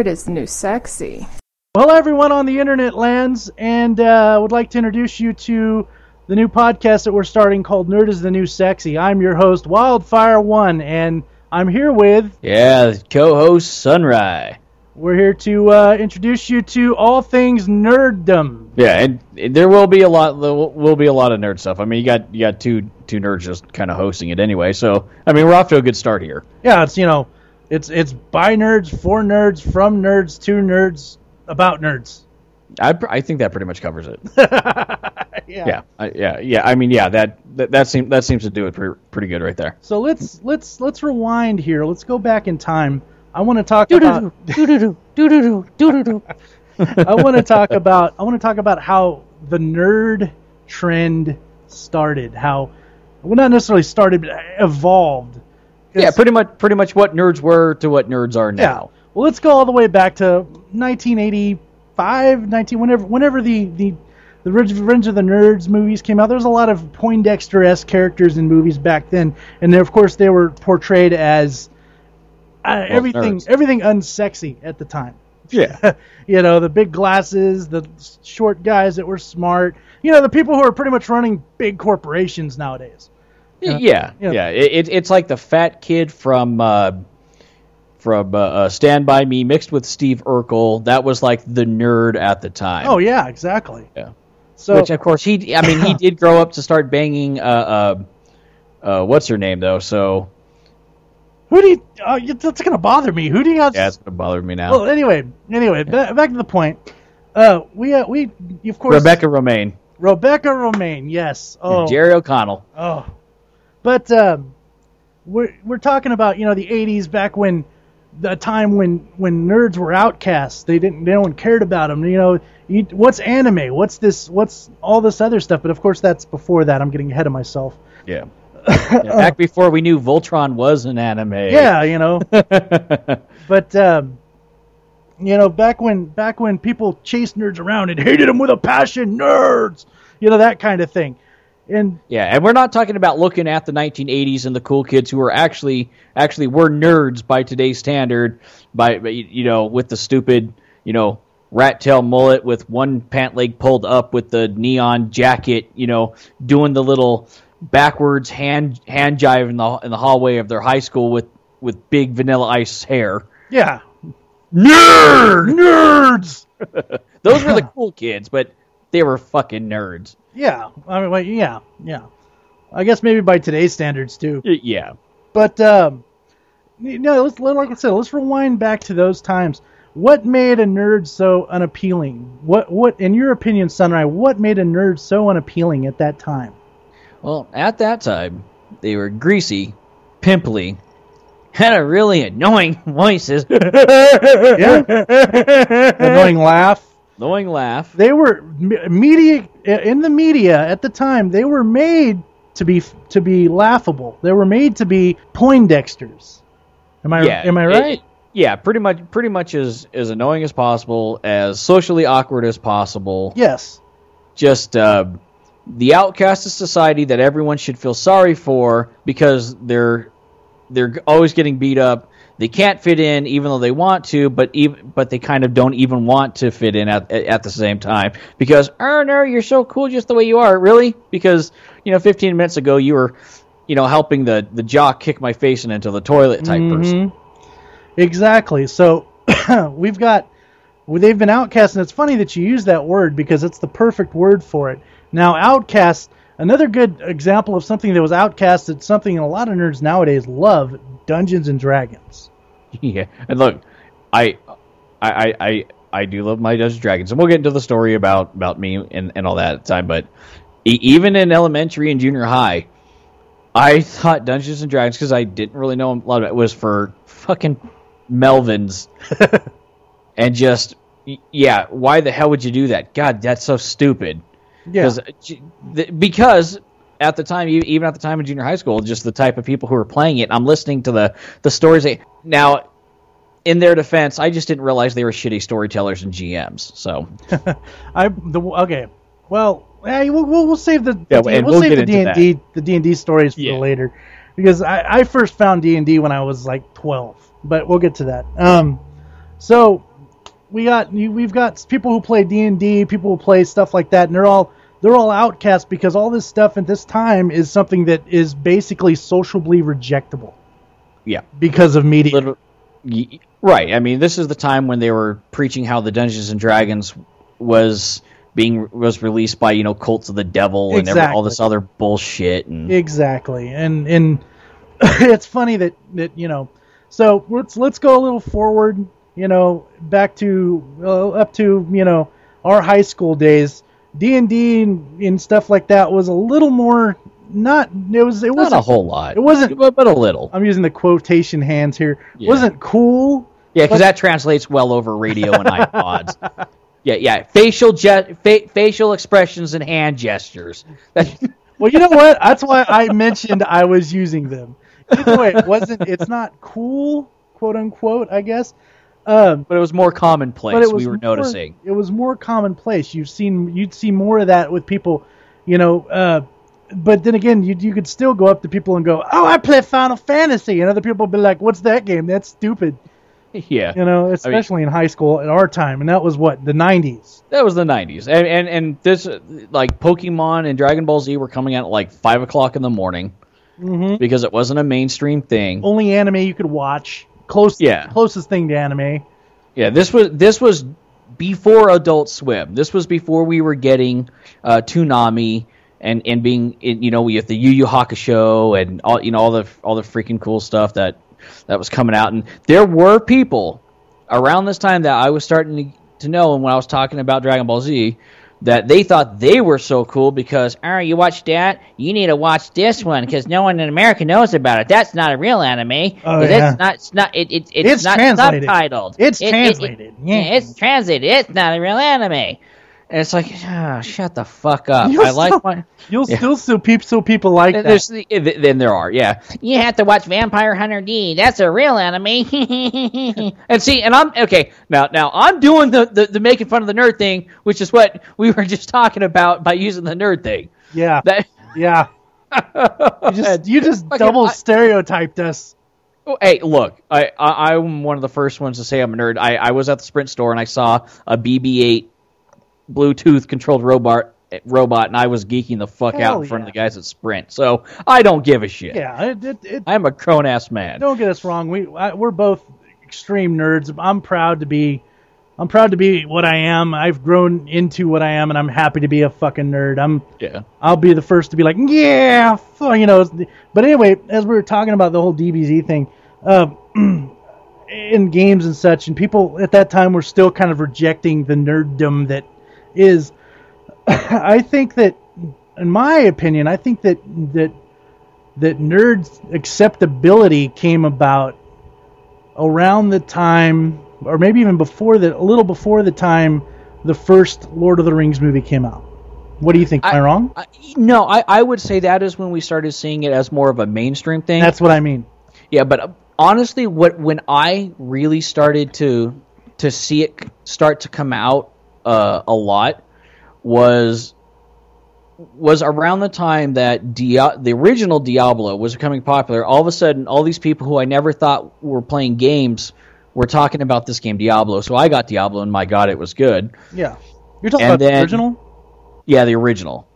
Nerd is the new sexy. Well, everyone on the internet lands, and uh, would like to introduce you to the new podcast that we're starting called Nerd is the New Sexy. I'm your host, Wildfire One, and I'm here with. Yeah, co-host Sunrise. We're here to uh, introduce you to all things nerddom. Yeah, and there will be a lot. There will be a lot of nerd stuff. I mean, you got you got two two nerds just kind of hosting it anyway. So I mean, we're off to a good start here. Yeah, it's you know, it's it's by nerds, for nerds, from nerds, to nerds, about nerds. I, I think that pretty much covers it. yeah. Yeah, I, yeah, yeah. I mean, yeah, that that, that seems that seems to do it pretty, pretty good right there. So let's let's let's rewind here. Let's go back in time. I want to talk about Do-do-do, do-do-do, do-do-do. I want to talk about I want to talk about how the nerd trend started. How well not necessarily started, but evolved. Yeah, pretty much pretty much what nerds were to what nerds are Yeah. now. Well, let's go all the way back to 1985, 19 whenever whenever the the the Revenge of the Nerds movies came out. There was a lot of Poindexter-esque characters in movies back then, and of course they were portrayed as uh, everything nerds. everything unsexy at the time. Yeah, you know, the big glasses, the short guys that were smart. You know, the people who are pretty much running big corporations nowadays. Yeah, yeah. Yeah. It, it, it's like the fat kid from uh, from uh, uh, Stand by Me mixed with Steve Urkel. That was like the nerd at the time. Oh yeah, exactly. Yeah. So Which of course he, I mean, he did grow up to start banging. Uh, uh, uh, what's her name though? So who do you? Uh, that's gonna bother me. Who do you have? yeah, it's gonna bother me now. Well, anyway, anyway, ba- back to the point. Uh, we uh, we of course Rebecca Romijn, Rebecca Romijn. Yes. Oh. Jerry O'Connell. Oh. But um, we're we're talking about you know the '80s back when the time when when nerds were outcasts. They didn't. No one cared about them. You know, you, what's anime? What's this? What's all this other stuff? But of course, that's before that. I'm getting ahead of myself. Yeah. Yeah, Back before we knew Voltron was an anime. Yeah, you know. but um, you know, back when back when people chased nerds around and hated them with a passion, nerds. You know that kind of thing. And Yeah, and we're not talking about looking at the 1980s and the cool kids who were actually actually were nerds by today's standard, by you know with the stupid you know rat tail mullet with one pant leg pulled up with the neon jacket, you know, doing the little backwards hand hand jive in the in the hallway of their high school with with big vanilla ice hair. yeah, Nerd. nerds. Those were the cool kids, but they were fucking nerds. Yeah, I mean, well, yeah, yeah. I guess maybe by today's standards too. Yeah. But um, you know, let's like I said, let's rewind back to those times. What made a nerd so unappealing? What what in your opinion, Sunrise? What made a nerd so unappealing at that time? Well, at that time, they were greasy, pimply, had a really annoying voices, Yeah, annoying laugh. Annoying laugh. They were media in the media at the time. They were made to be to be laughable. They were made to be Poindexters. Am I Yeah, am I right? it- yeah, pretty much, pretty much as as annoying as possible, as socially awkward as possible. yes. Just uh, the outcast of society that everyone should feel sorry for because they're they're always getting beat up. They can't fit in even though they want to, but even but they kind of don't even want to fit in at at the same time because oh no, you're so cool just the way you are, really? Because you know, 15 minutes ago you were, you know, helping the the jock kick my face into the toilet type person. Mhm. Exactly. So we've got they've been outcast, and it's funny that you use that word because it's the perfect word for it. Now, outcast. Another good example of something that was outcasted, something a lot of nerds nowadays love, Dungeons and Dragons. Yeah, and look, I, I, I, I, do love my Dungeons and Dragons, and we'll get into the story about about me and, and all that at the time. But e- even in elementary and junior high, I thought Dungeons and Dragons because I didn't really know a lot of it was for fucking Melvins, and just yeah, why the hell would you do that? God, that's so stupid. Yeah. Uh, because because at the time, even at the time in junior high school, just the type of people who were playing it, I'm listening to the the stories. They, now, in their defense, I just didn't realize they were shitty storytellers and GMs. So I the okay. Well, hey, we'll, we'll, we'll save the, Yeah, the and we'll, we'll save the D and D the D and D stories for Yeah. later because I, I first found D and D when I was like twelve, but we'll get to that. Um, so we got you- we've got people who play D and D, people who play stuff like that, and they're all they're all outcasts because all this stuff at this time is something that is basically sociably rejectable Yeah. because of media. Little, right. I mean, this is the time when they were preaching how the Dungeons and Dragons was being was released by you know cults of the devil and every, all this other bullshit and Exactly, and and it's funny that that you know. So let's let's go a little forward. You know, back to uh, up to you know our high school days. D and D and stuff like that was a little more not. It was it wasn't a whole lot. it wasn't- but, but a little. I'm using the quotation hands here. Yeah. Wasn't cool. Yeah, because that translates well over radio and iPods. Yeah, yeah. Facial ge- fa- facial expressions and hand gestures. Well, you know what? That's why I mentioned I was using them. Either way, it wasn't. It's not cool, quote unquote. I guess. Um, but it was more commonplace. was we were more- noticing. It was more commonplace. You've seen you'd see more of that with people, you know. Uh, but then again, you you could still go up to people and go, "Oh, I play Final Fantasy," and other people would be like, "What's that game? That's stupid." Yeah, You know, especially in high school at our time, and that was what the '90s. that was the '90s, and and and this like Pokemon and Dragon Ball Z were coming out at like five o'clock in the morning Mm-hmm. because it wasn't a mainstream thing. Only anime you could watch. Close, Yeah. closest thing to anime. Yeah, this was this was before Adult Swim. This was before we were getting uh, Toonami and and being in, you know we have the Yu Yu Hakusho and all you know all the all the freaking cool stuff that that was coming out. And there were people around this time that I was starting to, to know, and when I was talking about Dragon Ball Z. That they thought they were so cool because, oh, you watch that? You need to watch this one because no one in America knows about it. That's not a real anime. Oh, yeah. It's not. It's not. It, it, it's, It's not translated. subtitled. It's It- it- it- translated. yeah, Yeah. it's translated. It's not a real anime. And it's like, ah, shut the fuck up. You'll I like still- my. You'll Yeah. still see people, still people like that. There's the, then there are, yeah. You have to watch Vampire Hunter D. That's a real anime. and see, and I'm okay now. Now I'm doing the, the the making fun of the nerd thing, which is what we were just talking about by using the nerd thing. Yeah, That yeah. You just you just Fucking- double I- stereotyped us. Oh, hey, look, I, I I'm one of the first ones to say I'm a nerd. I, I was at the Sprint store and I saw a BB-8 Bluetooth controlled robot robot, and I was geeking the fuck out Hell in front of the guys at Sprint. So I don't give a shit. Yeah, it, it, it, I'm a grown ass man. don't get us wrong. We I, we're both extreme nerds. I'm proud to be. I'm proud to be what I am. I've grown into what I am, and I'm happy to be a fucking nerd. I'm. Yeah. I'll be the first to be like, yeah, you know. But anyway, as we were talking about the whole DBZ thing, uh, in games and such, and people at that time were still kind of rejecting the nerddom that is. I think that, in my opinion, I think that that that nerds acceptability came about around the time, or maybe even before that, a little before the time the first Lord of the Rings movie came out. What do you think? Am I, I- wrong? I, no, I, I would say that is when we started seeing it as more of a mainstream thing. That's what I mean. Yeah, but uh, honestly, what when I really started to to see it start to come out uh, a lot was was around the time that Dia- the original Diablo was becoming popular. All of a sudden, all these people who I never thought were playing games were talking about this game Diablo. So I got Diablo, and my God, it was good. Yeah. You're talking And about the original? Yeah, the original.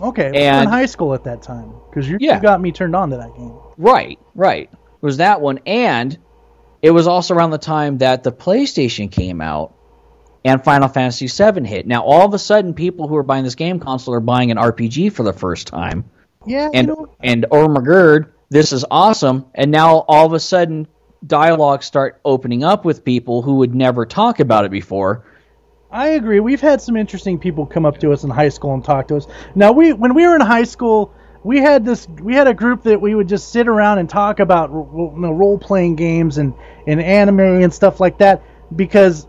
Okay. we were in and- high school at that time because you, Yeah. you got me turned on to that game. Right, right. It was that one, and it was also around the time that the PlayStation came out and Final Fantasy VII hit. Now, all of a sudden, people who are buying this game console are buying an RPG for the first time, Yeah. and you know, and oh my god, this is awesome! And now all of a sudden, dialogues start opening up with people who would never talk about it before. I agree. We've had some interesting people come up to us in high school and talk to us. Now, we when we were in high school, we had this we had a group that we would just sit around and talk about you know, role playing games and and anime and stuff like that because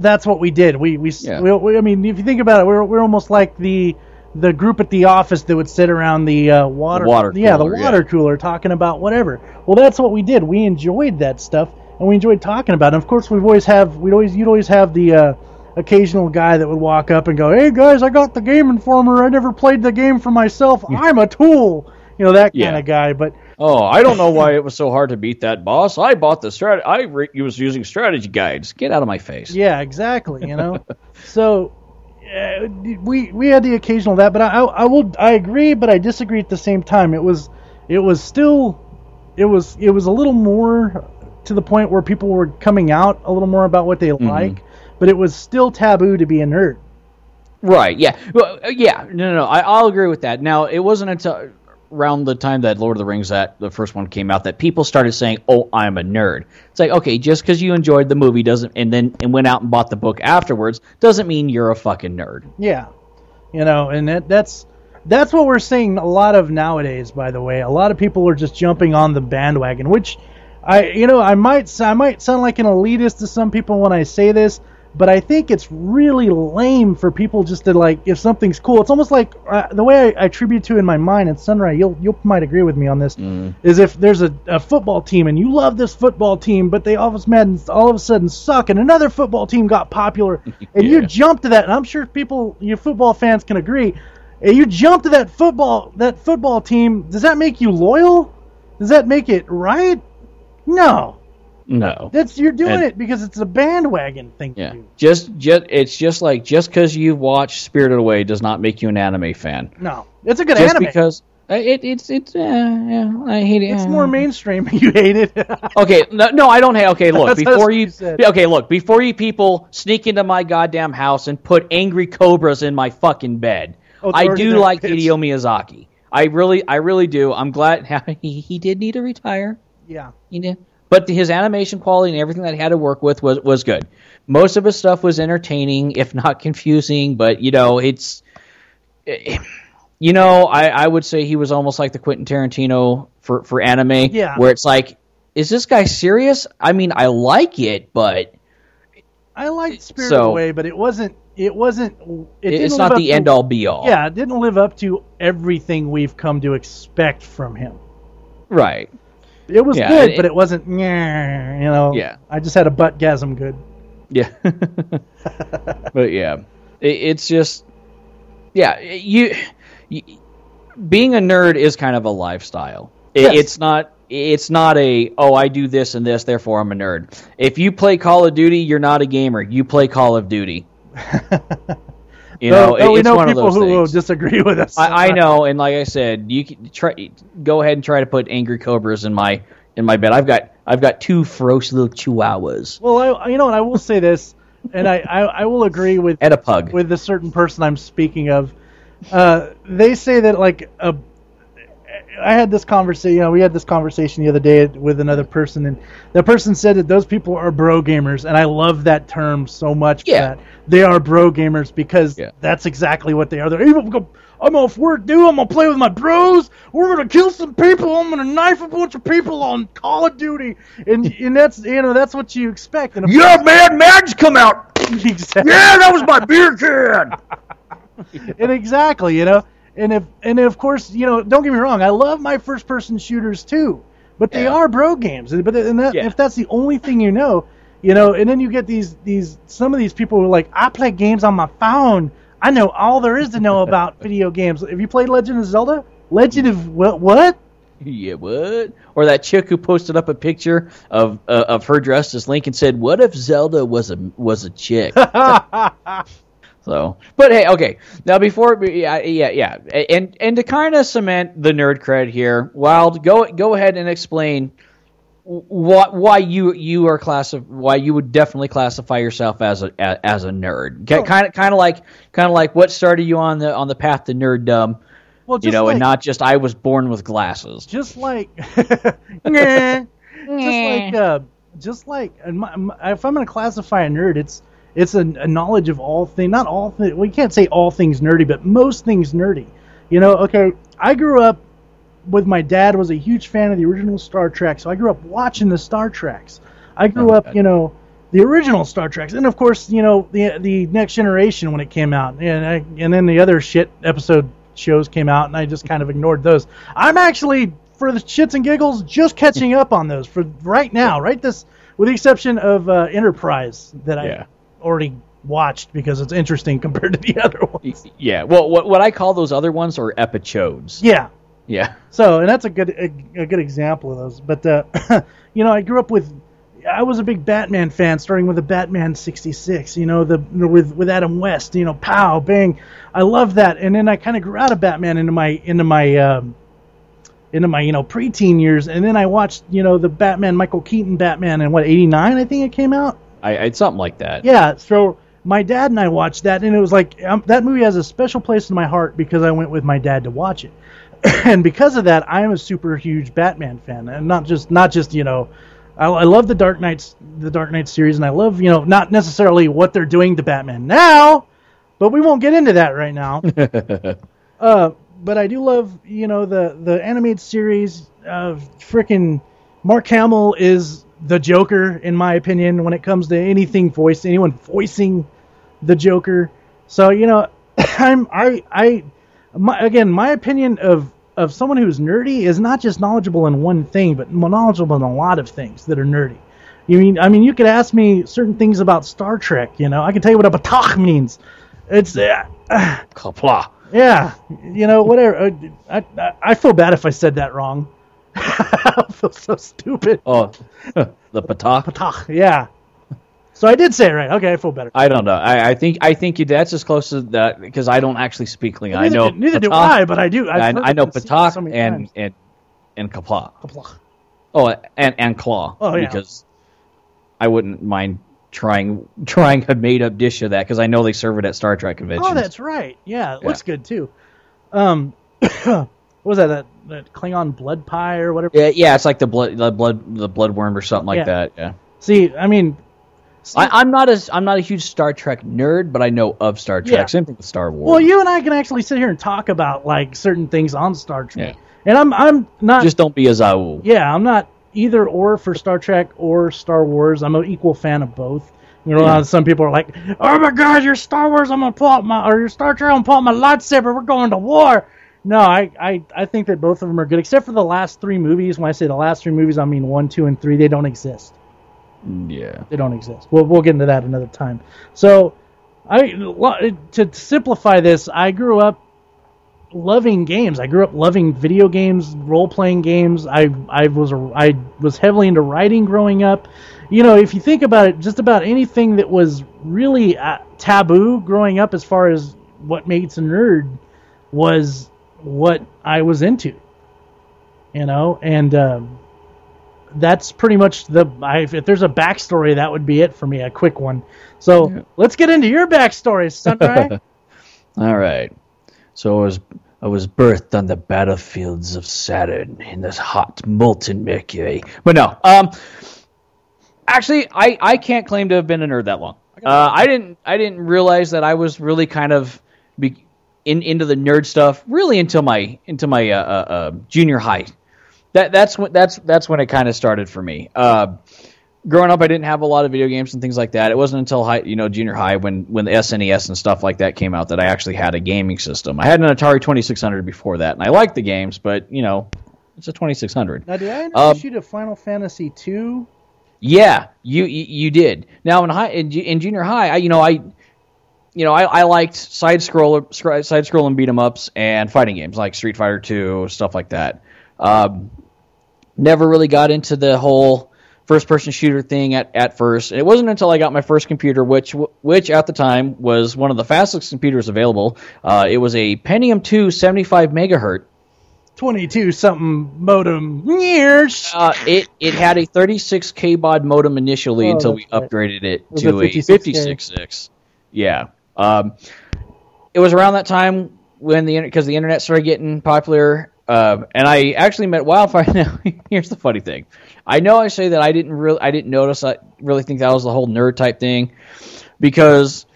that's what we did. We we, Yeah. we, we I mean, if you think about it, we're we're almost like the the group at the office that would sit around the uh, water, water yeah the cooler, yeah. water cooler talking about whatever. Well, that's what we did. We enjoyed that stuff and we enjoyed talking about it. And of course, we've always have we'd always you'd always have the uh, occasional guy that would walk up and go, "Hey guys, I got the Game Informer. I never played the game for myself. I'm a tool." You know that kind Yeah. of guy. But Oh, I don't know why it was so hard to beat that boss. I bought the strat. I re- was using strategy guides. Get out of my face. Yeah, exactly. You know, so uh, we we had the occasional that, but I, I will I agree, but I disagree at the same time. It was it was still it was it was a little more to the point where people were coming out a little more about what they like, but it was still taboo to be a nerd. Right. Yeah. Well, yeah. No, no. no. I, I'll agree with that. Now, it wasn't until around the time that Lord of the Rings that the first one came out that people started saying, "Oh, I'm a nerd." It's like, okay, just because you enjoyed the movie doesn't, and then and went out and bought the book afterwards, doesn't mean you're a fucking nerd. Yeah, you know, and that, that's that's what we're seeing a lot of nowadays. By the way, a lot of people are just jumping on the bandwagon, which I, you know, I might I might sound like an elitist to some people when I say this, but I think it's really lame for people just to like if something's cool. It's almost like uh, the way I, I attribute to in my mind. And Sunray, you'll you might agree with me on this. Is if there's a, a football team and you love this football team, but they all of a sudden all of a sudden suck, and another football team got popular, and you jump to that. And I'm sure people, you football fans can agree. And you jump to that football that football team. Does that make you loyal? Does that make it right? No. No. That's you're doing And- it because it's a bandwagon thing Yeah. Just, just, it's just like just because you've watched Spirited Away does not make you an anime fan. No, it's a good Just anime. because uh, it, it's, it's, uh, yeah, I hate it. it's uh, more mainstream. You hate it. Okay, no, no, I don't hate. Okay, look, before you, said. okay, look, before you people sneak into my goddamn house and put angry cobras in my fucking bed, Oh, I do like bitch. Hideo Miyazaki. I really, I really do. I'm glad he, he did need to retire. yeah. You know, but his animation quality and everything that he had to work with was was good. Most of his stuff was entertaining, if not confusing. But you know, it's you know, I, I would say he was almost like the Quentin Tarantino for for anime, Yeah. where it's like, is this guy serious? I mean, I like it, but I liked Spirit So- Away, but it wasn't. It wasn't. It it's not the to- end all be all. Yeah, it didn't live up to everything we've come to expect from him. right. It was Yeah, good, it- but it wasn't. You know. Yeah. I just had a butt gasm. Good. Yeah. but yeah, it, it's just yeah, you, you being a nerd is kind of a lifestyle. It, Yes. It's not it's not a oh I do this and this therefore I'm a nerd. If you play Call of Duty, you're not a gamer. You play Call of Duty. You know, Though- though we it's know one of people who will disagree with us. I, I know, and like I said, you can try go ahead and try to put angry cobras in my in my bed. I've got I've got two ferocious little chihuahuas Well, I, you know, and I will say this, and I, I, I will agree with and a pug. with the certain person I'm speaking of. Uh, they say that like a. I had this conversation. You know, we had this conversation the other day with another person, and that person said that those people are bro gamers, and I love that term so much. Yeah. that. they are bro gamers because Yeah. that's exactly what they are. They're even go. I'm off work, dude. I'm gonna play with my bros. We're gonna kill some people. I'm gonna knife a bunch of people on Call of Duty, and and that's you know that's what you expect. And yeah, man, Mad's come out. exactly. Yeah, that was my beer can. and exactly, you know, and if and of course, you know, don't get me wrong, I love my first person shooters too, but they Yeah. are bro games. But and that, Yeah. if that's the only thing you know, you know, and then you get these these some of these people who are like, I play games on my phone. I know all there is to know about video games. Have you played Legend of Zelda? Legend of what? What? Yeah, what? Or that chick who posted up a picture of uh, of her dressed as Link and said, "What if Zelda was a was a chick?" so, but hey, okay. Now before, yeah, yeah, yeah, and and to kind of cement the nerd cred here, Wild, go go ahead and explain what why you you are class why you would definitely classify yourself as a as a nerd. Kind of kind of like kind of like what started you on the on the path to nerddom. Well, You know, like, and not just I was born with glasses. just like just like uh, just like my, my- if I'm going to classify a nerd, it's it's a, a knowledge of all things. Not all things. We can't say all things nerdy, but most things nerdy. You know, okay. I grew up with my dad was a huge fan of the original Star Trek, so I grew up watching the Star Treks. I grew Oh, up, you know, the original Star Treks, and of course, you know, the the Next Generation when it came out, and I, and then the other shit episode shows came out, and I just kind of ignored those. I'm actually, for the shits and giggles, just catching up on those for right now, right this, with the exception of uh, Enterprise that I Yeah. Already watched because it's interesting compared to the other ones. Yeah. Well, what what I call those other ones are episodes. Yeah, Yeah. So, and that's a good a, a good example of those. But uh, you know, I grew up with I was a big Batman fan, starting with the Batman '66. You know, the with with Adam West. You know, pow, bang. I love that. And then I kind of grew out of Batman into my into my um, into my you know preteen years, and then I watched you know the Batman Michael Keaton Batman in what '89 I think it came out. I, I something like that. Yeah, so my dad and I watched that, and it was like um, that movie has a special place in my heart because I went with my dad to watch it, and because of that, I am a super huge Batman fan, and not just not just you know, I, I love the Dark Knights the Dark Knight series, and I love you know not necessarily what they're doing to Batman now, but we won't get into that right now. uh, but I do love you know the the animated series. Uh, freaking Mark Hamill is the Joker in my opinion when it comes to anything voice anyone voicing the Joker. So you know, I'm I I my, again my opinion of of someone who's nerdy is not just knowledgeable in one thing, but knowledgeable in a lot of things that are nerdy. You mean I mean you could ask me certain things about Star Trek. You know I can tell you what a batach means. It's uh, Kapla. yeah, you know whatever. Uh, I, I I feel bad if I said that wrong. I feel so stupid. Oh, the patah. Batach, yeah. So I did say it right. Okay, I feel better. I don't know. I, I think I think you, that's as close to that because I don't actually speak Klingon. I know do, neither do I, but I do. I've I, I know and Patak so many and and and Kapla. Kaplach. Oh, and and Claw. Oh, yeah. Because I wouldn't mind trying trying a made up dish of that because I know they serve it at Star Trek conventions. Oh, that's right. Yeah, it Yeah. looks good too. Um, what was that? That, that Klingon blood pie or whatever. yeah, yeah. It's like the blood the blood the blood worm or something like Yeah. that. Yeah. See, I mean, I, I'm not as I'm not a huge Star Trek nerd, but I know of Star Trek. Yeah. Same thing with Star Wars. well, you and I can actually sit here and talk about like certain things on Star Trek, Yeah. and I'm I'm not just don't be a Zaul. yeah, I'm not either or for Star Trek or Star Wars. I'm an equal fan of both. You know, Yeah. Uh, some people are like, "Oh my God, you're Star Wars! I'm gonna pull out my or you're Star Trek! I'm gonna pull out my lightsaber. We're going to war." No, I, I I think that both of them are good, except for the last three movies. When I say the last three movies, I mean one, two, and three. They don't exist. Yeah. They don't exist. We'll we'll get into that another time. So, I to simplify this, I grew up loving games. I grew up loving video games, role playing games. I I was a, I was heavily into writing growing up. You know, if you think about it, just about anything that was really uh, taboo growing up, as far as what makes a nerd, was what I was into. You know, and um, that's pretty much the. I, if there's a backstory, that would be it for me. A quick one. So Yeah. let's get into your backstory, Sunray. All right. So I was I was birthed on the battlefields of Saturn in this hot molten Mercury. But no, um, actually, I I can't claim to have been a nerd that long. Uh, I didn't I didn't realize that I was really kind of be, in into the nerd stuff really until my into my uh, uh, uh, junior high. That that's when that's that's when it kind of started for me. Uh, growing up, I didn't have a lot of video games and things like that. It wasn't until high, you know, junior high when when the SNES and stuff like that came out that I actually had a gaming system. I had an Atari 2600 before that, and I liked the games, but you know, it's a 2600. now, did I introduce Um, you to Final Fantasy two? Yeah, you you, you did. Now in high in, in junior high, I you know I. You know, I, I liked side scroller, side scrolling beat 'em ups and fighting games like Street Fighter Two, stuff like that. Um, never really got into the whole first person shooter thing at, at first. It wasn't until I got my first computer, which which at the time was one of the fastest computers available. Uh, it was a Pentium 2 75 megahertz. 22 something modem. Years. Uh, it it had a 36k baud modem initially Oh, until we that's right. upgraded it was to a a 56K. 56.6. Yeah. Um, it was around that time when the because the internet started getting popular, um, and I actually met Wildfire. Now, here's the funny thing: I know I say that I didn't really I didn't notice. I really think that was the whole nerd type thing because.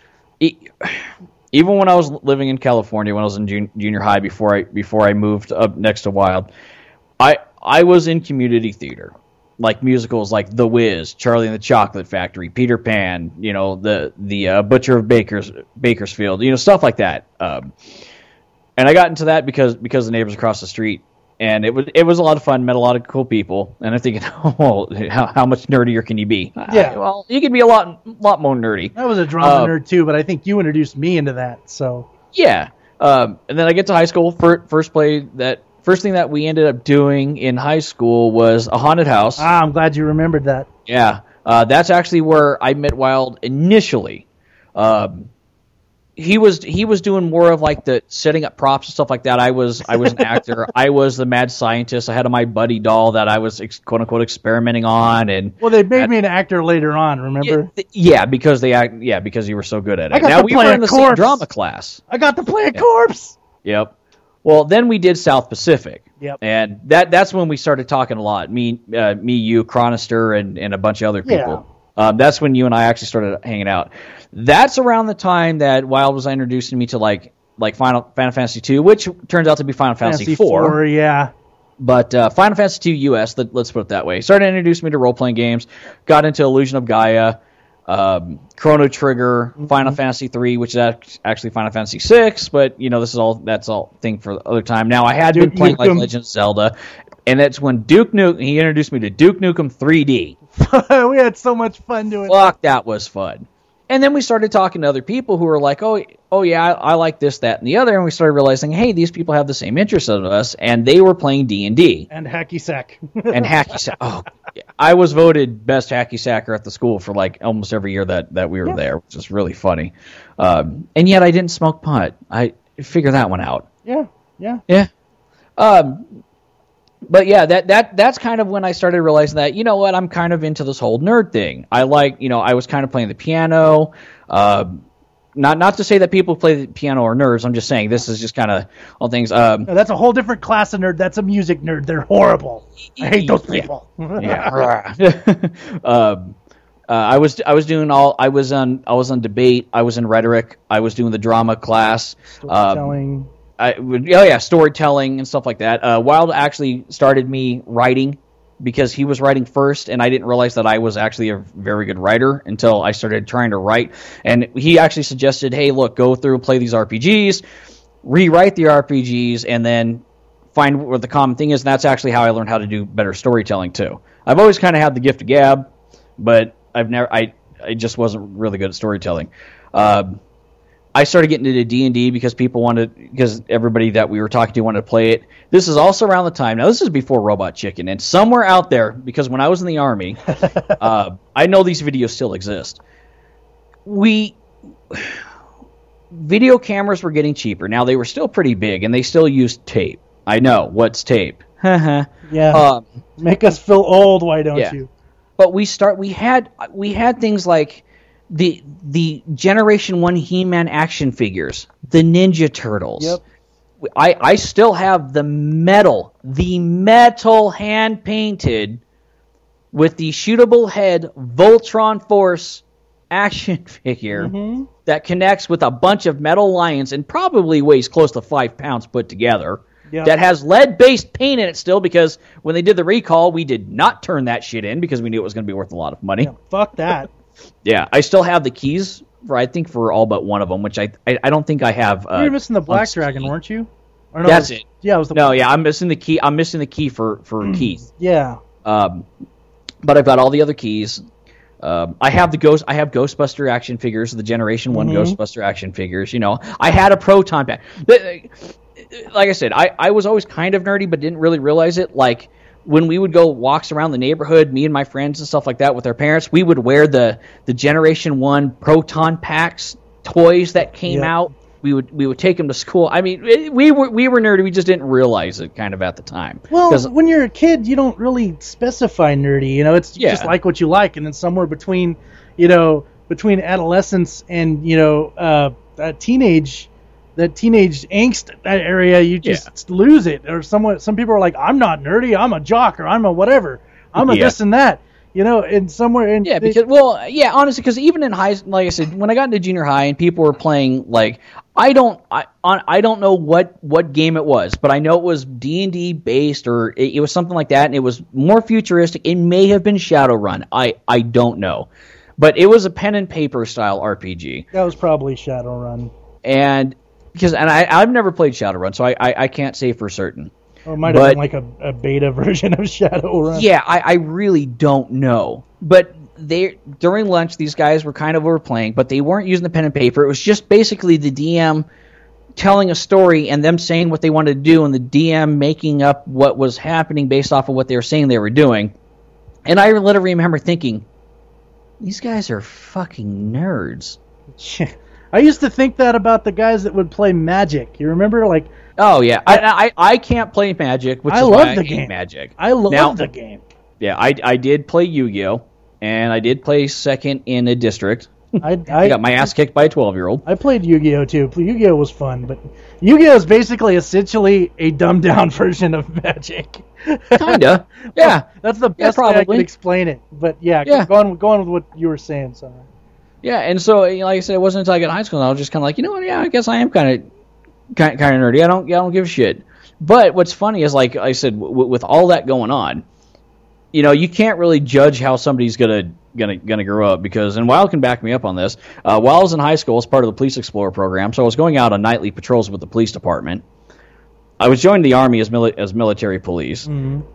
It, even when I was living in California, when I was in jun- junior high before I before I moved up next to Wild, I I was in community theater, like musicals like The Wiz, Charlie and the Chocolate Factory, Peter Pan, you know the the uh, Butcher of Baker's Bakersfield, you know stuff like that. Um, and I got into that because because the neighbors across the street, and it was it was a lot of fun. Met a lot of cool people, and I'm thinking, oh, how, how much nerdier can you be? Yeah. Uh, well, you can be a lot lot more nerdy. That was a drama Uh, nerd too, but I think you introduced me into that. So Yeah. Um, and then I get to high school. First, first play that first thing that we ended up doing in high school was a haunted house. Ah, I'm glad you remembered that. Yeah, uh, that's actually where I met Wild initially. Um, he was he was doing more of like the setting up props and stuff like that. I was I was an actor. I was the mad scientist. I had a my buddy doll that I was ex- quote unquote experimenting on, and Well, they made me an actor later on. Remember? yeah, yeah, because they act yeah because you were so good at I it. got Now to we play were in the same drama class. I got to play a corpse. Yep. Well, then we did South Pacific. Yep. And that that's when we started talking a lot. Me, uh, me, you, Chronister, and, and a bunch of other people. Um, that's when you and I actually started hanging out. That's around the time that Wild was introducing me to like like Final Final Fantasy two, which turns out to be Final Fantasy, Fantasy four. yeah. But uh, Final Fantasy two US, let, let's put it that way, started introducing me to role playing games. Got into Illusion of Gaia, um, Chrono Trigger, Mm-hmm. Final Fantasy three, which is actually Final Fantasy six. But you know, this is all that's all thing for the other time. Now I had been Duke playing like Legend of Zelda, and that's when Duke Nukem he introduced me to Duke Nukem 3D. we had so much fun doing. Fuck, that was fun. And then we started talking to other people who were like, "Oh, oh yeah, I, I like this, that, and the other." And we started realizing, hey, these people have the same interests as us, and they were playing D and D And hacky sack. and hacky sack. Oh, yeah. I was voted best hacky sacker at the school for like almost every year that that we were there, which is really funny. Um, and yet I didn't smoke pot. I figure that one out. yeah, yeah. Yeah. Um, but yeah, that that that's kind of when I started realizing that you know what I'm kind of into this whole nerd thing. I like you know I was kind of playing the piano. Um, not not to say that people play the piano are nerds. I'm just saying this is just kind of all things. Um, No, that's a whole different class of nerd. That's a music nerd. They're horrible. I hate those people. yeah. um, uh, I was I was doing all I was on I was on debate. I was in rhetoric. I was doing the drama class. Um, Telling. I oh yeah, storytelling and stuff like that. Uh, Wild actually started me writing because he was writing first, and I didn't realize that I was actually a very good writer until I started trying to write. And he actually suggested, "Hey, look, go through, play these RPGs, rewrite the RPGs, and then find what the common thing is." And that's actually how I learned how to do better storytelling too. I've always kind of had the gift of gab, but I've never, I, I just wasn't really good at storytelling. Um, I started getting into D and D because people wanted because everybody that we were talking to wanted to play it. This is also around the time. Now this is before Robot Chicken, and somewhere out there, because when I was in the army, uh, I know these videos still exist. We video cameras were getting cheaper. Now they were still pretty big, and they still used tape. I know what's tape. Yeah. um, Make us feel old. Why don't yeah. you? but we start we had we had things like the the generation 1 he-man action figures the ninja turtles Yep. i i still have the metal the metal hand painted with the shootable head voltron force action figure Mm-hmm. that connects with a bunch of metal lions and probably weighs close to five pounds put together. Yeah. That has lead based paint in it still because when they did the recall, we did not turn that shit in because we knew it was going to be worth a lot of money. Yeah, fuck that. Yeah, I still have the keys for I think for all but one of them, which I I, I don't think I have. Uh, you were missing the Black. Dragon, weren't you? Or That's was- it. Yeah, it was the. No, yeah, I'm missing the key. I'm missing the key for for Keith. Yeah. Um, but I've got all the other keys. Um, I have the ghost. I have Ghostbuster action figures, the Generation One Ghostbuster action figures. You know, I had a proton pack. Like I said, I, I was always kind of nerdy, but didn't really realize it. Like when we would go walks around the neighborhood, me and my friends and stuff like that with our parents, we would wear the the Generation One proton packs toys that came Yep. out. We would we would take them to school. I mean, it- we were we were nerdy. We just didn't realize it kind of at the time. Well, when you're a kid, you don't really specify nerdy. You know, it's Yeah. just like what you like, and then somewhere between, you know, between adolescence and you know, uh, uh teenage, that teenage angst that area, you just lose it. Or someone, some people are like, I'm not nerdy. I'm a jock, or I'm a whatever. I'm a Yeah. this and that. You know, and somewhere in Yeah, because well, yeah, honestly, because even in high, like I said, when I got into junior high and people were playing, like I don't, I, on, I don't know what what game it was, but I know it was D and D based or it, it was something like that, and it was more futuristic. It may have been Shadowrun. I I don't know, but it was a pen and paper style RPG, that was probably Shadowrun. and because and I I've never played Shadowrun, so I I, I can't say for certain. Or it might have been like a, a beta version of Shadowrun. Yeah, I, I really don't know. But they during lunch, these guys were kind of overplaying, but they weren't using the pen and paper. It was just basically the DM telling a story and them saying what they wanted to do, and the DM making up what was happening based off of what they were saying they were doing. And I literally remember thinking, these guys are fucking nerds. I used to think that about the guys that would play Magic. You remember, like Oh yeah, I I, I can't play Magic, which I is love why I the hate game. Magic. I love Now- the game. Yeah, I I did play Yu-Gi-Oh, and I did play second in a district. I I I, got my ass kicked by a twelve-year-old. I played Yu-Gi-Oh too. Yu-Gi-Oh was fun, but Yu-Gi-Oh is basically essentially a dumbed down version of Magic. Kinda, yeah. That's the Yeah, best way I can explain it. But yeah, Yeah. go on, go on with what you were saying, son. Yeah, and so you know, like I said, it wasn't until I got high school and I was just kind of like, you know what? Yeah, I guess I am kind of kind kind of nerdy. I don't I don't give a shit. But what's funny is like I said, w- with all that going on, you know, you can't really judge how somebody's gonna gonna gonna grow up because, and Wild can back me up on this. Uh, while I was in high school, as part of the Police Explorer program, so I was going out on nightly patrols with the police department. I was joining the army as mili- as military police.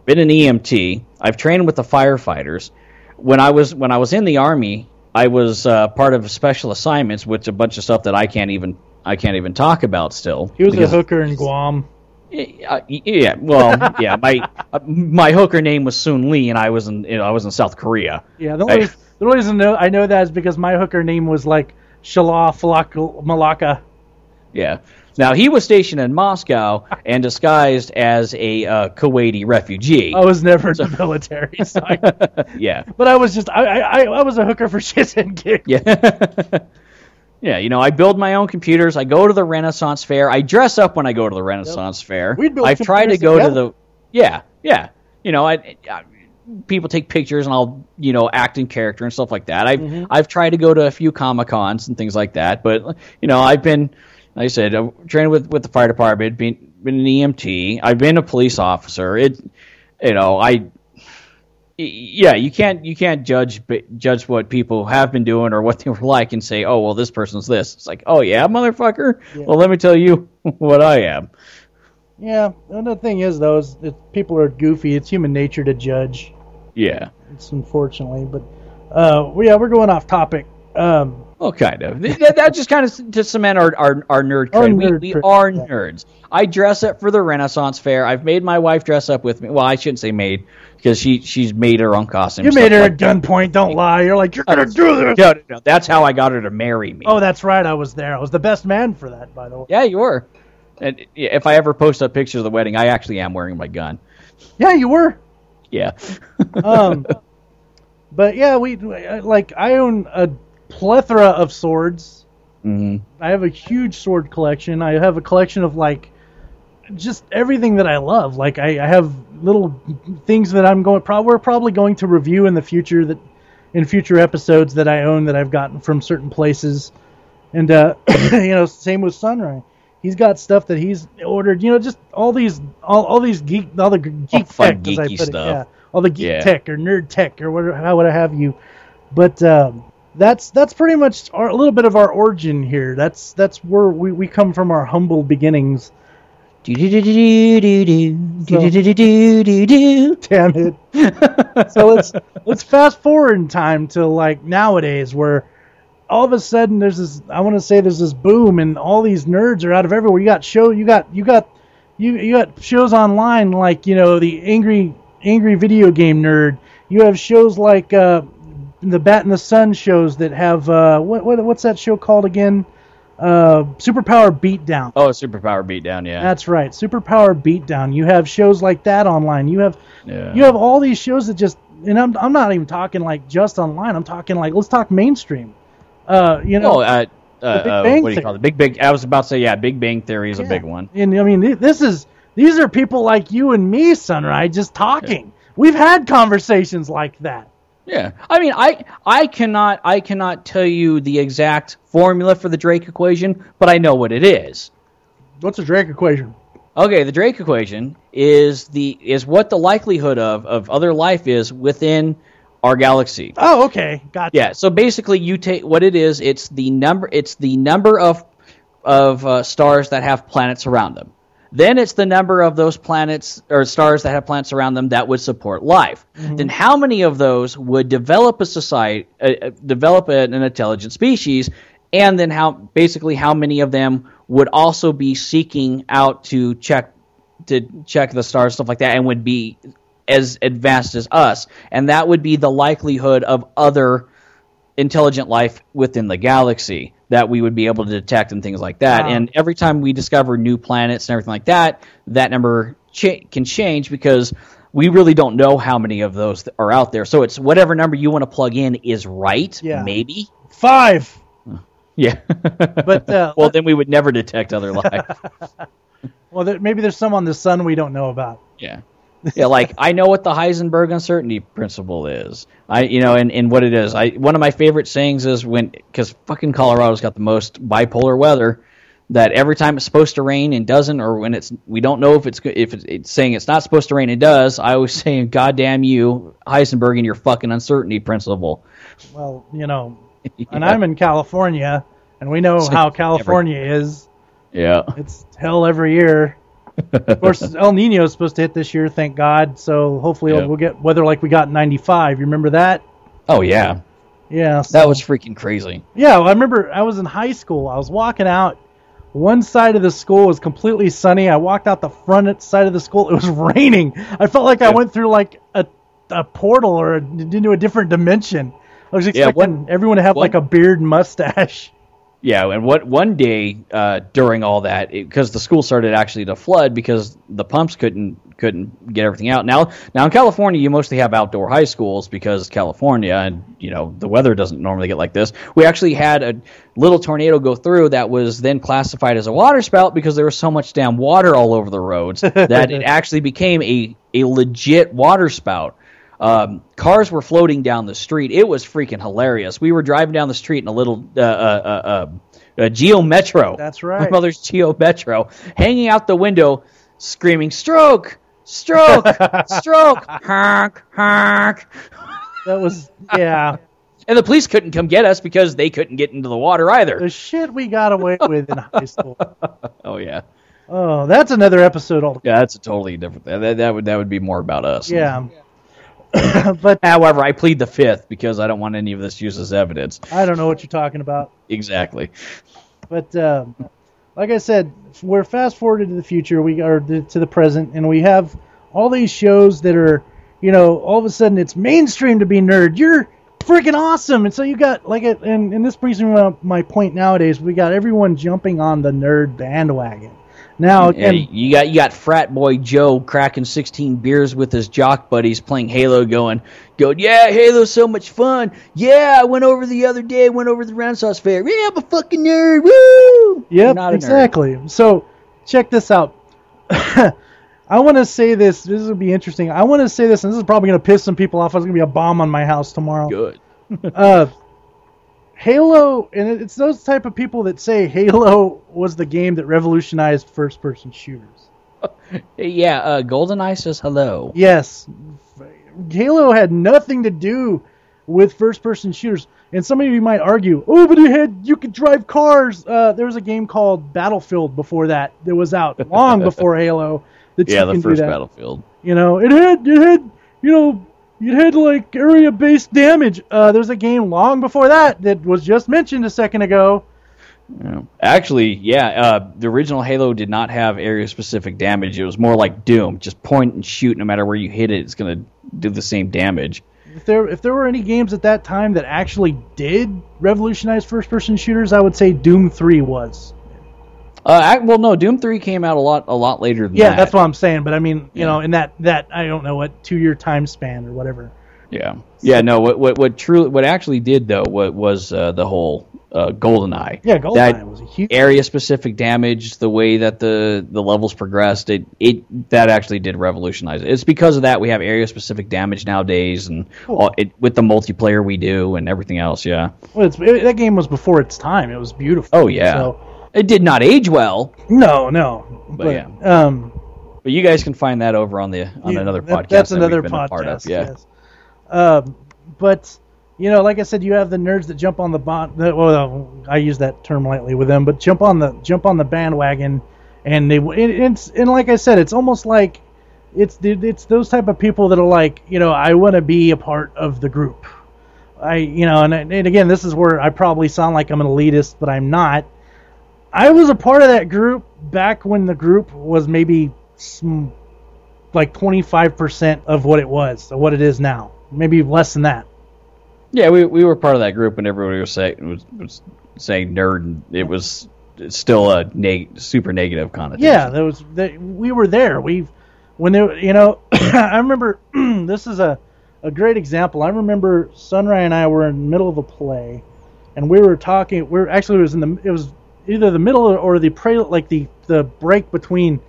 Been an EMT. I've trained with the firefighters. When I was when I was in the army, I was uh, part of special assignments, which a bunch of stuff that I can't even I can't even talk about still. He was a hooker in Guam. uh, yeah, well, yeah. My uh, my hooker name was Soon Lee, and I was in you know, I was in South Korea. Yeah, the only, reason, the only reason know, I know that is because my hooker name was like Shala Malaka. Yeah. Now he was stationed in Moscow and disguised as a uh, Kuwaiti refugee. I was never in the military, so I, Yeah, but I was just I, I I was a hooker for shits and gigs. yeah, yeah. You know, I build my own computers. I go to the Renaissance Fair. I dress up when I go to the Renaissance Fair. We'd build I've tried to go to the. Yeah, yeah. You know, I, I people take pictures and I'll you know act in character and stuff like that. I've Mm-hmm. I've tried to go to a few comic cons and things like that, but you know I've been like I said uh, trained with with the fire department, been been an EMT. I've been a police officer. It you know I yeah you can't you can't judge judge what people have been doing or what they were like and say oh well this person's this. It's like oh yeah motherfucker. Well let me tell you what I am. Yeah, and the thing is though, is that people are goofy. It's human nature to judge. Yeah. It's unfortunately, but uh, well, yeah, we're going off topic. Um, Well, kind of. that, that just kind of to cement our, our, our nerd Our cred. we nerd we cred, are nerds. I dress up for the Renaissance Fair. I've made my wife dress up with me. Well, I shouldn't say made because she she's made her own costume. you made her like at gunpoint. Don't lie. You're like you're gonna do this. No, no, no, that's how I got her to marry me. Oh, that's right. I was there. I was the best man for that, by the way. yeah, you were. And if I ever post up pictures of the wedding, I actually am wearing my gun. Yeah, you were. Yeah. Um, but yeah, we like I own a plethora of swords. hmm I have a huge sword collection. I have a collection of like just everything that I love. Like I, I have little things that I'm going. Pro- we're probably going to review in the future that in future episodes that I own that I've gotten from certain places. And uh, you know, same with Sunrise. He's got stuff that he's ordered. You know, just all these all, all these geek all the geek fun, tech as I put stuff. It, yeah, all the geek Yeah. tech or nerd tech or whatever how would I have you. But um, that's that's pretty much our, a little bit of our origin here. That's that's where we, we come from our humble beginnings. Do-do-do-do-do-do. Damn it! so let's let's fast forward in time to like nowadays where all of a sudden there's this I want to say there's this boom and all these nerds are out of everywhere. You got show you got you got you you got shows online like you know the angry angry video game nerd. You have shows like uh, the Bat in the Sun shows that have uh, what, what what's that show called again? Uh, Superpower Beatdown. Oh, superpower beatdown, yeah. That's right, Superpower Beatdown. You have shows like that online. You have yeah. you have all these shows that just and I'm I'm not even talking like just online. I'm talking like let's talk mainstream. Uh, you know, Oh, uh, uh, uh, what do you Theory. call it? Big Big. I was about to say, yeah, Big Bang Theory is a big one. And I mean, this is these are people like you and me, Sunrise, just talking. We've had conversations like that. Yeah, I mean, I I cannot I cannot tell you the exact formula for the Drake equation, but I know what it is. What's the Drake equation? Okay, the Drake equation is the is what the likelihood of of other life is within our galaxy. Oh, okay, gotcha. Yeah, so basically, you take what it is. It's the number. It's the number of of uh, stars that have planets around them. Then it's the number of those planets or stars that have planets around them that would support life. Then how many of those would develop a society, uh, uh, develop an, an intelligent species, and then how basically how many of them would also be seeking out to check to check the stars, stuff like that, and would be as advanced as us, and that would be the likelihood of other intelligent life within the galaxy that we would be able to detect and things like that. Wow. And every time we discover new planets and everything like that, that number cha- can change because we really don't know how many of those th- are out there. So it's whatever number you want to plug in is right, Yeah. maybe. Five. Yeah. But uh, well, then we would never detect other life. well, there, maybe there's some on the sun we don't know about. Yeah. Yeah, like I know what the Heisenberg uncertainty principle is. I, you know, and, and what it is. I one of my favorite sayings is when because fucking Colorado's got the most bipolar weather. That every time it's supposed to rain and doesn't, or when it's we don't know if it's if it's, it's saying it's not supposed to rain and does. I always say, "God damn you, Heisenberg, and your fucking uncertainty principle." Well, you know, and Yeah. I'm in California, and we know So how every- California is. Yeah. It's hell every year. Of course, El Nino is supposed to hit this year, thank God. So hopefully Yeah. we'll get weather like we got in '95. You remember that? Oh yeah, Yeah. that was freaking crazy. Yeah, well, I remember I was in high school. I was walking out. One side of the school was completely sunny. I walked out the front side of the school. It was raining. I felt like I went through like a, a portal or a, into a different dimension. I was Yeah, expecting one- everyone to have one- like a beard and mustache. Yeah, and what one day uh, during all that, because the school started actually to flood because the pumps couldn't couldn't get everything out. Now, now in California, you mostly have outdoor high schools because California, and you know the weather doesn't normally get like this. We actually had a little tornado go through that was then classified as a waterspout because there was so much damn water all over the roads that it actually became a a legit water spout. Um, cars were floating down the street. It was freaking hilarious. We were driving down the street in a little uh, uh, uh, uh, Geo Metro. That's My right. mother's Geo Metro, hanging out the window, screaming, "Stroke! Stroke! Stroke! Honk! Honk!" That was yeah. And the police couldn't come get us because they couldn't get into the water either. the shit we got away with in high school. Oh yeah, Oh, that's another episode altogether. yeah, that's a totally different. That, that would that would be more about us. Yeah. but However, I plead the fifth because I don't want any of this used as evidence. I don't know what you're talking about. Exactly. But uh, like I said, we're fast forwarded to the future. We are to the present, and we have all these shows that are, you know, all of a sudden it's mainstream to be nerd. You're freaking awesome, and so you got like it, and and this brings me to my point nowadays. We got everyone jumping on the nerd bandwagon. Now, Yeah, again, you got you got frat boy Joe cracking 16 beers with his jock buddies playing Halo, going, going, yeah, Halo's so much fun. Yeah, I went over the other day, went over the Renaissance Fair. Yeah, I'm a fucking nerd. Woo! Yep, not a nerd. exactly. So check this out. I want to say this. This will be interesting. I want to say this, and this is probably going to piss some people off. It's going to be a bomb on my house tomorrow. Good. Uh, Halo, and it's those type of people that say Halo was the game that revolutionized first-person shooters. Yeah, uh, GoldenEye says hello. Yes, Halo had nothing to do with first-person shooters. And some of you might argue, oh, but it had you could drive cars. Uh, there was a game called Battlefield before that that was out long before Halo. That Yeah, the first. Battlefield. You know, it had it had you know it had like area-based damage. Uh, there's a game long before that that was just mentioned a second ago. Yeah. Actually, yeah, uh, the original Halo did not have area-specific damage. It was more like Doom, just point and shoot. No matter where you hit it, it's gonna do the same damage. If there if there were any games at that time that actually did revolutionize first-person shooters, I would say Doom 3 was. Uh, I, well, no, Doom Three came out a lot a lot later than Yeah, that. that's what I'm saying. But I mean, you Yeah. know, in that that I don't know what two year time span or whatever. Yeah, yeah. No, what what what truly what actually did though what was uh, the whole uh, GoldenEye. Yeah, GoldenEye That was a huge. area specific damage, the way that the the levels progressed, it it that actually did revolutionize it. It's because of that we have area specific damage nowadays, and all, it, with the multiplayer we do and everything else. Yeah. Well, it's, it, that game was before its time. It was beautiful. Oh yeah. So It did not age well, no, no. But, yeah. Um, but you guys can find that over on the on Yeah, another that- podcast. That's that we've another been a podcast. part of. Yeah. Yes. Um, but you know, like I said, you have the nerds that jump on the bon. the- Well, I use that term lightly with them, but jump on the jump on the bandwagon, and they it, it's and like I said, it's almost like it's it's those type of people that are like, you know, I want to be a part of the group. I you know, and and again, this is where I probably sound like I'm an elitist, but I'm not. I was a part of that group back when the group was maybe sm- like 25% of what it was, what it is now. Maybe less than that. Yeah, we, we were part of that group, and everybody was saying was, was saying nerd, and it was still a neg- super negative connotation. Yeah, there was that we were there. We when they you know I remember this is a a great example. I remember Sunray and I were in the middle of a play, and we were talking. We are actually it was in the it was either the middle or the pre like the the break between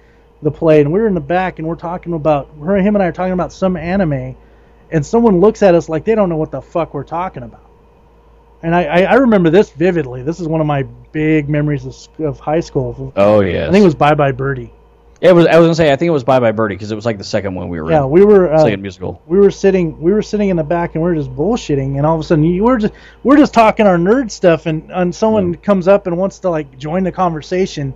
the play, and we're in the back and we're talking about her, him and I are talking about some anime, and someone looks at us like they don't know what the fuck we're talking about. And I, I, I remember this vividly. This is one of my big memories of, of high school. Oh yeah. I think it was Bye Bye Birdie. It was. I was gonna say. I think it was Bye Bye Birdie because it was like the second one we were. Yeah, in, we were uh, second musical. we were sitting we were sitting in the back and we were just bullshitting and all of a sudden you, we're just we're just talking our nerd stuff and, and someone comes up and wants to like join the conversation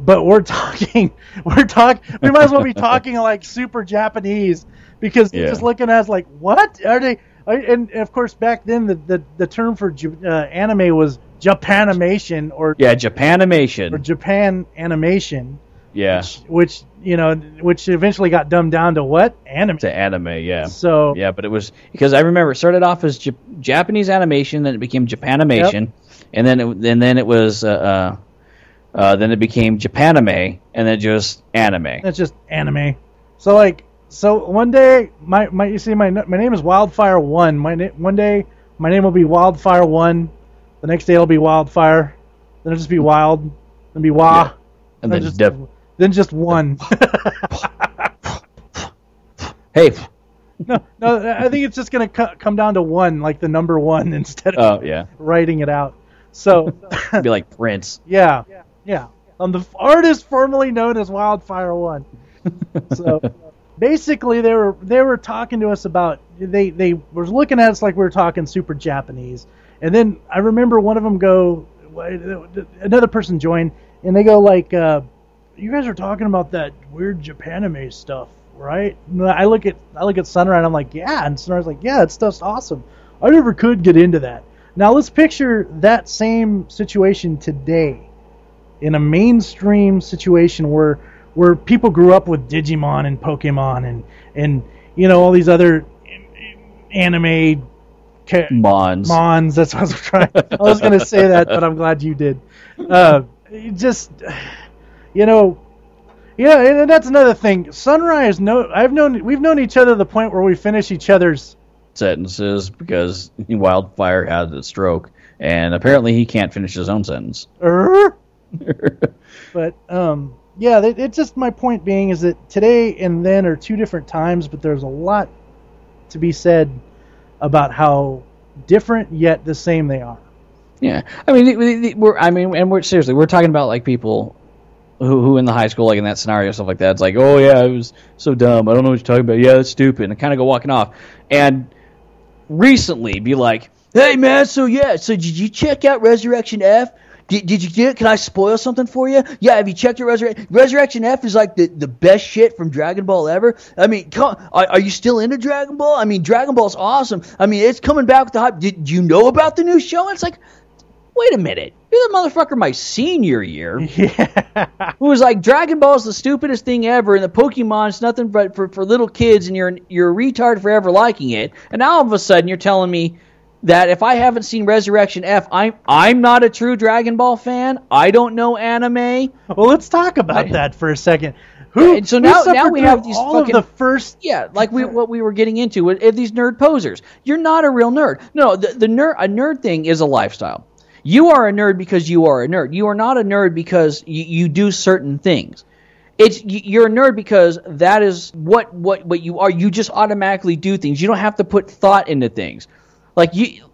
but we're talking we're talking we might as well be talking like super japanese because they're Yeah. just looking at us like what are they are- and of course back then the the, the term for uh, anime was japanimation or Yeah, Japanimation. or japan animation yeah, which you know which eventually got dumbed down to what anime to anime. Yeah. so Yeah, but it was because I remember it started off as Jap- Japanese animation, then it became Japanimation, and then it, and then it was uh, uh, uh, then it became Japanime, and then just anime. That's just anime. So like, so one day, my my you see my my name is Wildfire One. My na- one day my name will be Wildfire One. The next day it'll be Wildfire. Then it'll just be Wild. Then be Wah. Yeah. And then then just Dev- then just one. hey, no, no, I think it's just gonna co- come down to one, like the number one, instead of oh yeah, writing it out. So be like Prince. yeah, yeah. I'm the artist formerly known as Wildfire One. so basically they were they were talking to us about they they were looking at us like we were talking super Japanese, and then I remember one of them go another person joined and they go like uh, you guys are talking about that weird Japanime stuff right and I look at I look at Sunrise and I'm like yeah and Sunrise's like yeah that stuff's awesome I never could get into that now let's picture that same situation today in a mainstream situation where where people grew up with Digimon and Pokemon and and you know all these other anime ca- Mons. Mons. That's what I was trying. I was going to say that, but I'm glad you did. Uh, just you know, yeah, and that's another thing. Sunrise, no, I've known we've known each other to the point where we finish each other's. sentences because Wildfire had a stroke, and apparently he can't finish his own sentence. Er? But um, yeah, it, it's just my point being is that today and then are two different times, but there's a lot to be said about how different yet the same they are. Yeah, I mean, we're I mean, and we're seriously, we're talking about like people who who in the high school, like in that scenario, stuff like that. It's like, oh yeah, it was so dumb. I don't know what you're talking about. Yeah, it's stupid, and kind of go walking off. And recently, be like, hey man, so yeah, so did you check out Resurrection F? Did, did you get it? Can I spoil something for you? Yeah, have you checked out Resurrection? Resurrection F is like the, the best shit from Dragon Ball ever. I mean, come, are, are you still into Dragon Ball? I mean, Dragon Ball's awesome. I mean, it's coming back with the hype. Did you know about the new show? It's like, wait a minute. You're the motherfucker my senior year Yeah. who was like Dragon Ball's the stupidest thing ever, and the Pokemon's nothing but for, for little kids, and you're you're a retard for ever liking it. And now all of a sudden you're telling me that if I haven't seen Resurrection F, I'm I'm not a true Dragon Ball fan. I don't know anime. well, let's talk about that for a second. Who? And so now- now we have these all fucking- of the first. Yeah, like we what we were getting into with with these nerd posers. You're not a real nerd. No, the, the nerd a nerd thing is a lifestyle. You are a nerd because you are a nerd. You are not a nerd because you, you do certain things. It's you're a nerd because that is what what what you are. You just automatically do things. You don't have to put thought into things. Like you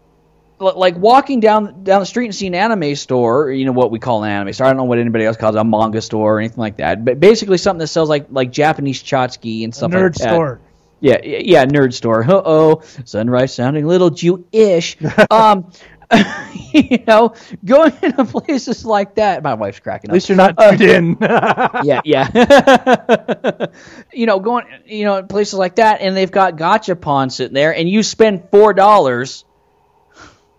like walking down down the street and seeing an anime store, you know what we call an anime store. I don't know what anybody else calls it, a manga store or anything like that. But basically something that sells like like Japanese tchotchke and stuff nerd like that. store. Yeah, yeah, nerd store. Uh oh, sunrise sounding a little Jewish. um, you know, going into places like that. My wife's cracking At least you're not Uh, in. yeah, yeah. you know, going, you know, places like that, and they've got Gachapon sitting there, and you spend four dollars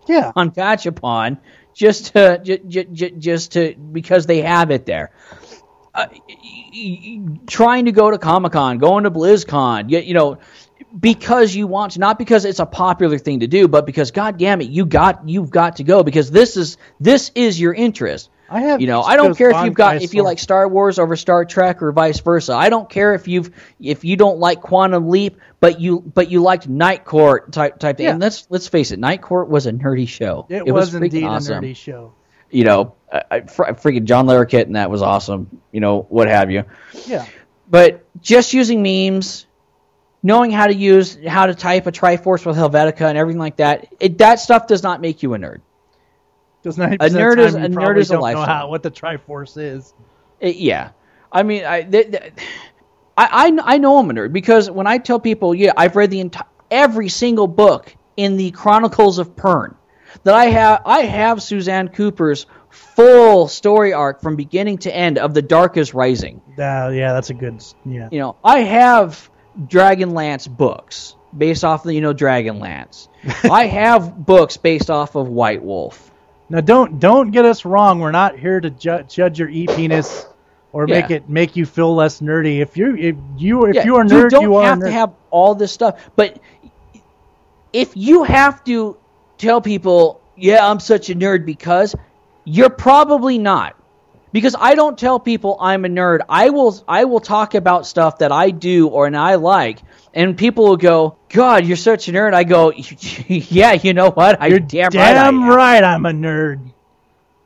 yeah. on Gachapon, just to j- j- j- just to because they have it there. Uh, trying to go to Comic Con, going to BlizzCon, you, you know, because you want to, not because it's a popular thing to do, but because God damn it, you got you've got to go because this is this is your interest. I have You know, I don't care if you've got if you like Star Wars over Star Trek or vice versa. I don't care if you've if you don't like Quantum Leap, but you but you liked Night Court type type thing. Yeah. And let's let's face it, Night Court was a nerdy show. It, was, was, indeed awesome. a nerdy show. You know, I, I, freaking John Larroquette and that was awesome. You know, what have you. Yeah. But just using memes, knowing how to use how to type a Triforce with Helvetica and everything like that, it, that stuff does not make you a nerd. Does 90% A nerd is- a nerd is a don't know how, what the Triforce is. It- yeah, I mean, I, th- th- I, I I know I'm a nerd because when I tell people, yeah, I've read the entire every single book in the Chronicles of Pern, that I have I have Suzanne Cooper's full story arc from beginning to end of the Dark Is Rising. Uh, yeah, that's a good. Yeah. You know, I have Dragonlance books based off the you know Dragonlance. I have books based off of White Wolf. Now don't don't get us wrong. We're not here to ju- judge your e penis or make Yeah. it make you feel less nerdy. If you if you if Yeah, you are nerd, don't you are have to have all this stuff. But if you have to tell people, "Yeah, I'm such a nerd," because you're probably not. Because I don't tell people I'm a nerd. I will I will talk about stuff that I do or and I like, and people will go, "God, you're such a nerd." I go, "Yeah, you know what? I You're damn, damn, right." I am." right, I'm a nerd.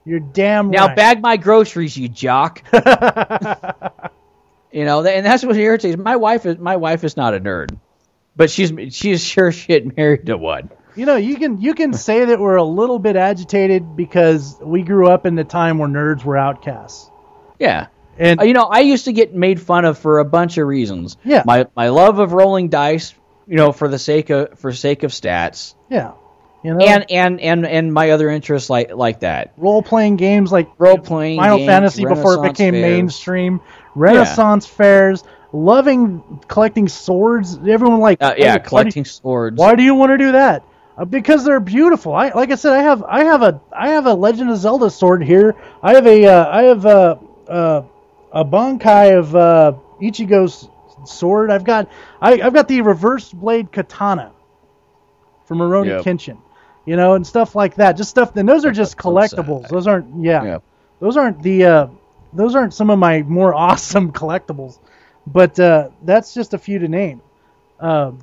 You're damn Now right. bag my groceries, you jock. you know, and that's what irritates. My wife is my wife is not a nerd, but she's she's sure shit married to one. You know, you can you can say that we're a little bit agitated because we grew up in the time where nerds were outcasts. Yeah. And Uh, you know, I used to get made fun of for a bunch of reasons. Yeah. My my love of rolling dice, you know, for the sake of for sake of stats, yeah, you know, and and and and my other interests like like that. role playing games like Role playing Final games, Fantasy before it became fairs. mainstream, Renaissance fairs, loving collecting swords. Everyone like Uh, yeah, collecting swords. Why do you want to do that? Because they're beautiful. I like I said, I have I have a I have a Legend of Zelda sword here. I have a uh, I have a uh, a Bankai of uh, Ichigo's sword. I've got I, I've got the reverse blade katana from Rurouni Yep. Kenshin. You know, and stuff like that. Just stuff. And those are just collectibles. Those aren't. Yeah, Yep. those aren't the. Uh, those aren't some of my more awesome collectibles, but uh, that's just a few to name. Um,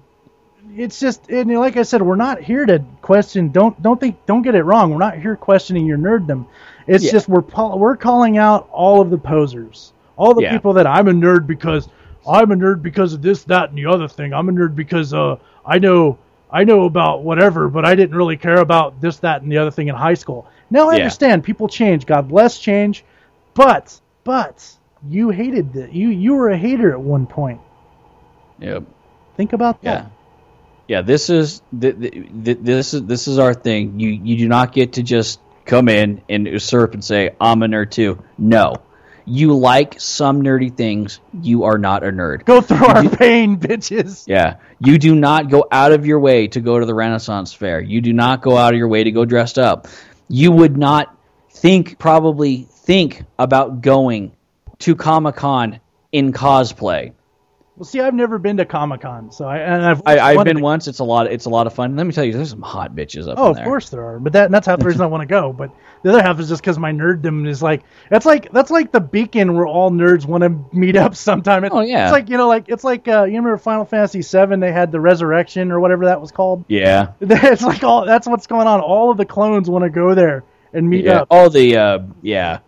it's just and like I said, we're not here to question. Don't don't think don't get it wrong. We're not here questioning your nerddom. It's Yeah. just we're we're calling out all of the posers, all the Yeah. people that I'm a nerd because I'm a nerd because of this, that, and the other thing. I'm a nerd because uh I know I know about whatever, but I didn't really care about this, that, and the other thing in high school. Now I Yeah. understand people change. God bless change, but but you hated that. You you were a hater at one point. Yep. Think about Yeah. that. Yeah, this is th- th- th- this is this is our thing. You you do not get to just come in and usurp and say I'm a nerd too. No, you like some nerdy things. You are not a nerd. Go through our pain, bitches. Yeah, you do not go out of your way to go to the Renaissance Fair. You do not go out of your way to go dressed up. You would not think probably think about going to Comic Con in cosplay. Well, see, I've never been to Comic Con, so I and I've I, I've been to- once. It's a lot. It's a lot of fun. Let me tell you, there's some hot bitches up there. Oh, of there. course there are, but that that's half the reason I want to go. But the other half is just because my nerddom is like that's like that's like the beacon where all nerds want to meet up sometime. It's, Oh, yeah. it's like you know, like it's like uh, you remember Final Fantasy VII? They had the Resurrection or whatever that was called. Yeah. It's like all that's what's going on. All of the clones want to go there and meet Yeah. up. Oh, the uh, yeah,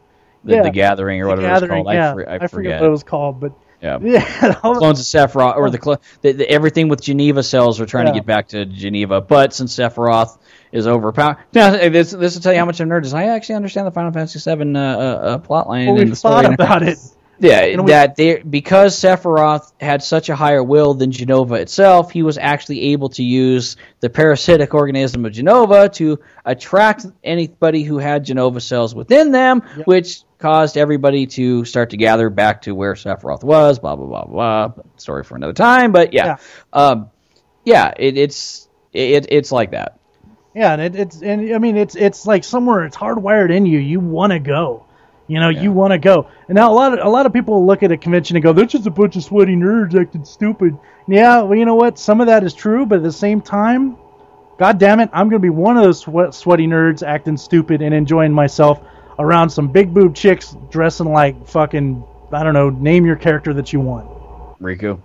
the, Yeah. the gathering or The whatever gathering, it's called. yeah, I, for, I, forget. forget. what it was called, but yeah. yeah, the- Clones of Sephiroth, or the, clo- the, the everything with Jenova cells. We're trying Yeah. to get back to Jenova, but since Sephiroth is overpowered, now this this will tell you how much I'm nerd is. I actually understand the Final Fantasy VII uh, uh, uh, plot line well, we thought about it. Yeah, we- that they because Sephiroth had such a higher will than Jenova itself, he was actually able to use the parasitic organism of Jenova to attract anybody who had Jenova cells within them, which caused everybody to start to gather back to where Sephiroth was. Blah blah blah blah. Story for another time, but yeah, Yeah. um, yeah, it, it's it, it's like that. Yeah, and it, it's and I mean it's it's like somewhere it's hardwired in you. You want to go, you know, you want to go. And now a lot of a lot of people look at a convention and go, "They're just a bunch of sweaty nerds acting stupid." Yeah, well, you know what? Some of that is true, but at the same time, God damn it, I'm gonna be one of those sweat, sweaty nerds acting stupid and enjoying myself around some big boob chicks dressing like fucking I don't know. Name your character that you want. Riku.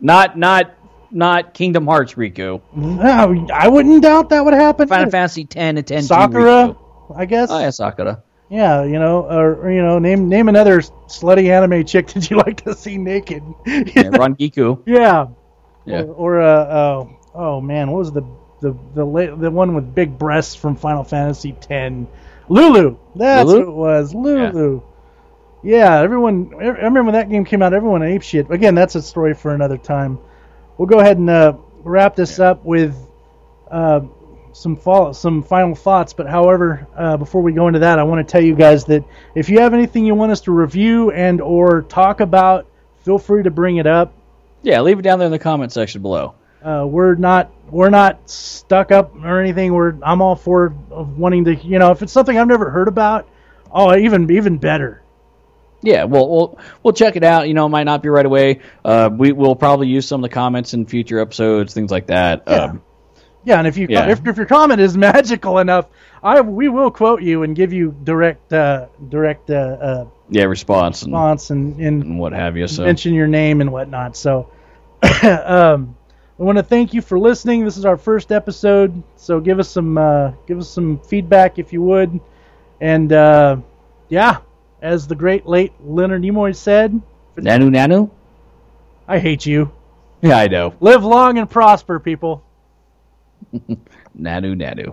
Not not not Kingdom Hearts Riku. No, I wouldn't doubt that would happen. Final Fantasy 10 and 10 Sakura, Riku. I guess. Oh yeah, Sakura. Yeah, you know, or, or, you know, name name another slutty anime chick that you like to see naked. Yeah, Rangiku. yeah. Yeah. Or, or uh, oh, oh man, what was the the the the one with big breasts from Final Fantasy X? Lulu. That's Lulu? what it was. Lulu. Yeah. everyone. I remember when that game came out. Everyone ape shit. Again, that's a story for another time. We'll go ahead and uh, wrap this up with uh, some follow, some final thoughts. But however, uh, before we go into that, I want to tell you guys that if you have anything you want us to review and or talk about, feel free to bring it up. Yeah, leave it down there in the comment section below. Uh, we're not we're not stuck up or anything. We're I'm all for wanting to you know if it's something I've never heard about, oh even even better. Yeah, we'll we'll we'll check it out. You know, it might not be right away. Uh, we will probably use some of the comments in future episodes, things like that. Yeah. Um, Yeah, and if you Yeah. if, if your comment is magical enough, I we will quote you and give you direct uh, direct uh, uh, yeah, response and, response and, and and what have you. So mention your name and whatnot. So, um, I want to thank you for listening. This is our first episode, so give us some uh, give us some feedback if you would. And uh, yeah, as the great late Leonard Nimoy said, Nanu Nanu. I hate you. Yeah, I know. Live long and prosper, people. Nanu Nanu.